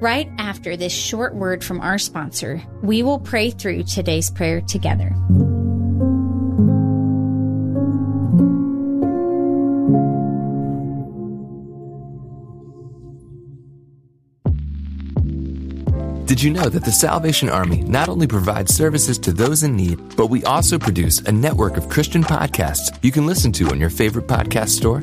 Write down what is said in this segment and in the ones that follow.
Right after this short word from our sponsor, we will pray through today's prayer together. Did you know that the Salvation Army not only provides services to those in need, but we also produce a network of Christian podcasts you can listen to on your favorite podcast store?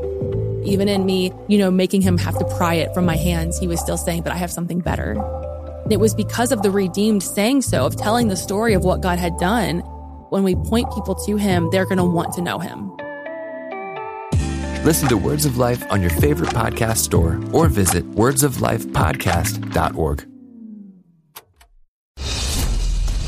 Even in me, you know, making him have to pry it from my hands, he was still saying, but I have something better. It was because of the redeemed saying so, of telling the story of what God had done. When we point people to him, they're going to want to know him. Listen to Words of Life on your favorite podcast store or visit wordsoflifepodcast.org.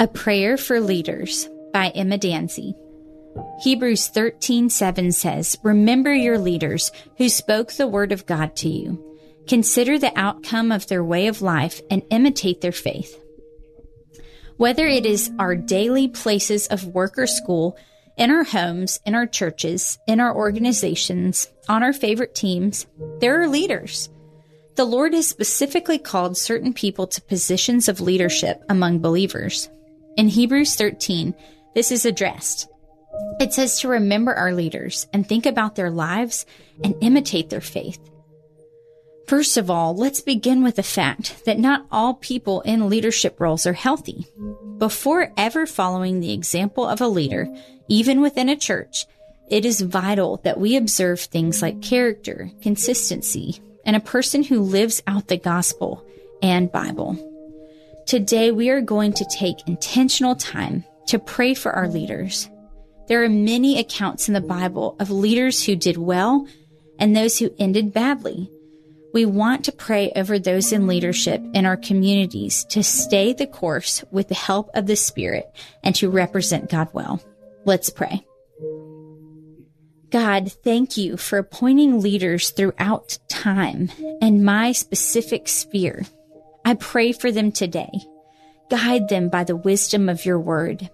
A Prayer for Leaders by Emma Danzey. Hebrews 13:7 says, "Remember your leaders who spoke the word of God to you. Consider the outcome of their way of life and imitate their faith." Whether it is our daily places of work or school, in our homes, in our churches, in our organizations, on our favorite teams, there are leaders. The Lord has specifically called certain people to positions of leadership among believers. In Hebrews 13, this is addressed. It says to remember our leaders and think about their lives and imitate their faith. First of all, let's begin with the fact that not all people in leadership roles are healthy. Before ever following the example of a leader, even within a church, it is vital that we observe things like character, consistency, and a person who lives out the gospel and Bible. Today, we are going to take intentional time to pray for our leaders. There are many accounts in the Bible of leaders who did well and those who ended badly. We want to pray over those in leadership in our communities to stay the course with the help of the Spirit and to represent God well. Let's pray. God, thank you for appointing leaders throughout time and my specific sphere. I pray for them today. Guide them by the wisdom of your word.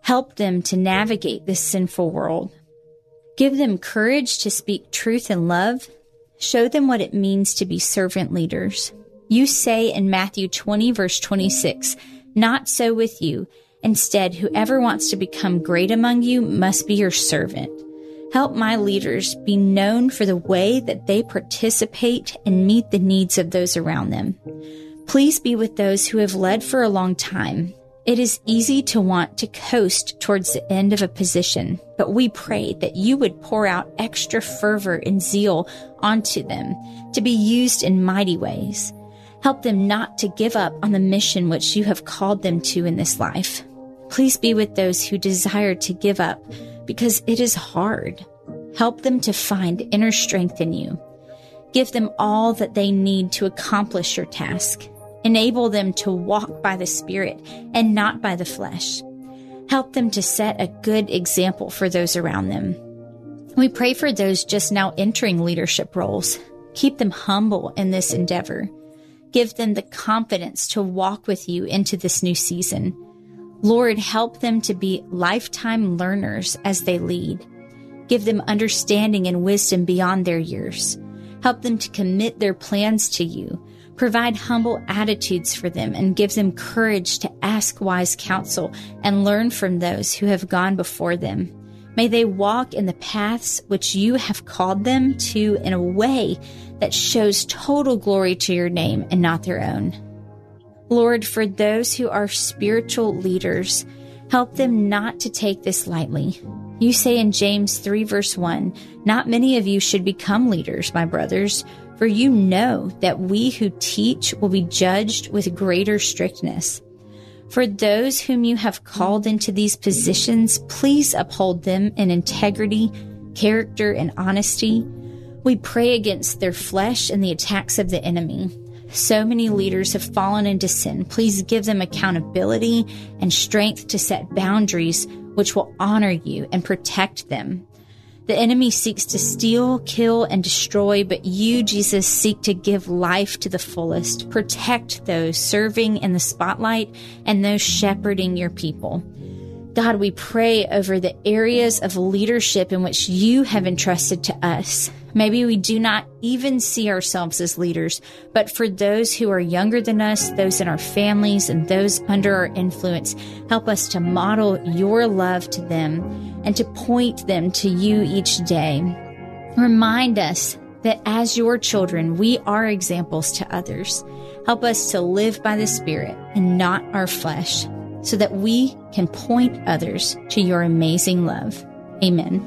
Help them to navigate this sinful world. Give them courage to speak truth and love. Show them what it means to be servant leaders. You say in Matthew 20 verse 26, not so with you. Instead, whoever wants to become great among you must be your servant. Help my leaders be known for the way that they participate and meet the needs of those around them. Please be with those who have led for a long time. It is easy to want to coast towards the end of a position, but we pray that you would pour out extra fervor and zeal onto them to be used in mighty ways. Help them not to give up on the mission which you have called them to in this life. Please be with those who desire to give up because it is hard. Help them to find inner strength in you. Give them all that they need to accomplish your task. Enable them to walk by the Spirit and not by the flesh. Help them to set a good example for those around them. We pray for those just now entering leadership roles. Keep them humble in this endeavor. Give them the confidence to walk with you into this new season. Lord, help them to be lifetime learners as they lead. Give them understanding and wisdom beyond their years. Help them to commit their plans to you. Provide humble attitudes for them and give them courage to ask wise counsel and learn from those who have gone before them. May they walk in the paths which you have called them to in a way that shows total glory to your name and not their own. Lord, for those who are spiritual leaders, help them not to take this lightly. You say in James 3 verse 1, Not many of you should become leaders, my brothers, for you know that we who teach will be judged with greater strictness. For those whom you have called into these positions, please uphold them in integrity, character, and honesty. We pray against their flesh and the attacks of the enemy. So many leaders have fallen into sin. Please give them accountability and strength to set boundaries which will honor you and protect them. The enemy seeks to steal, kill, and destroy, but you, Jesus, seek to give life to the fullest. Protect those serving in the spotlight and those shepherding your people. God, we pray over the areas of leadership in which you have entrusted to us. Maybe we do not even see ourselves as leaders, but for those who are younger than us, those in our families, and those under our influence, help us to model your love to them and to point them to you each day. Remind us that as your children, we are examples to others. Help us to live by the Spirit and not our flesh so that we can point others to your amazing love. Amen.